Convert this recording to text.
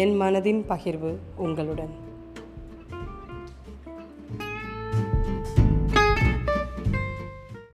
என் மனதின் பகிர்வு உங்களுடன்.